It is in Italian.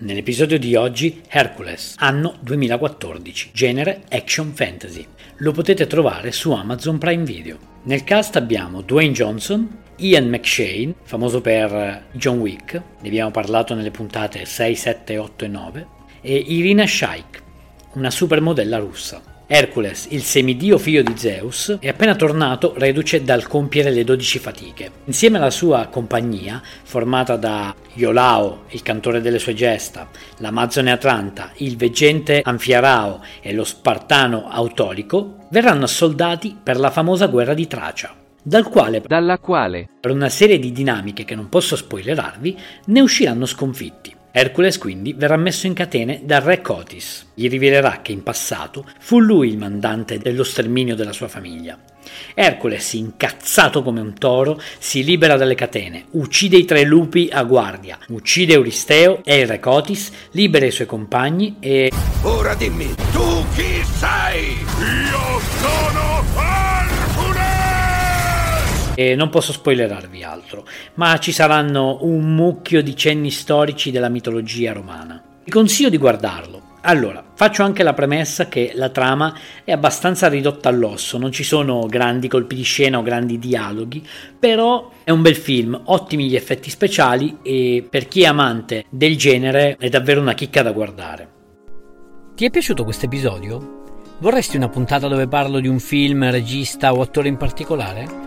Nell'episodio di oggi Hercules, anno 2014, genere action fantasy. Lo potete trovare su Amazon Prime Video. Nel cast abbiamo Dwayne Johnson, Ian McShane, famoso per John Wick, ne abbiamo parlato nelle puntate 6, 7, 8 e 9, e Irina Shayk, una supermodella russa. Hercules, il semidio figlio di Zeus, è appena tornato reduce dal compiere le dodici fatiche. Insieme alla sua compagnia, formata da Iolao, il cantore delle sue gesta, l'Amazzone Atlanta, il veggente Anfiarao e lo spartano Autolico, verranno assoldati per la famosa guerra di Tracia. Dal quale, dalla quale, per una serie di dinamiche che non posso spoilerarvi, ne usciranno sconfitti. Hercules quindi verrà messo in catene da Re Cotis. Gli rivelerà che in passato fu lui il mandante dello sterminio della sua famiglia. Hercules, incazzato come un toro, si libera dalle catene, uccide i tre lupi a guardia, uccide Euristeo e il Re Cotis, libera i suoi compagni e... Ora dimmi, tu chi sei? Io sono E non posso spoilerarvi altro, ma ci saranno un mucchio di cenni storici della mitologia romana. Vi consiglio di guardarlo. Allora, faccio anche la premessa che la trama è abbastanza ridotta all'osso, non ci sono grandi colpi di scena o grandi dialoghi, però è un bel film, ottimi gli effetti speciali e per chi è amante del genere è davvero una chicca da guardare. Ti è piaciuto questo episodio? Vorresti una puntata dove parlo di un film, regista o attore in particolare?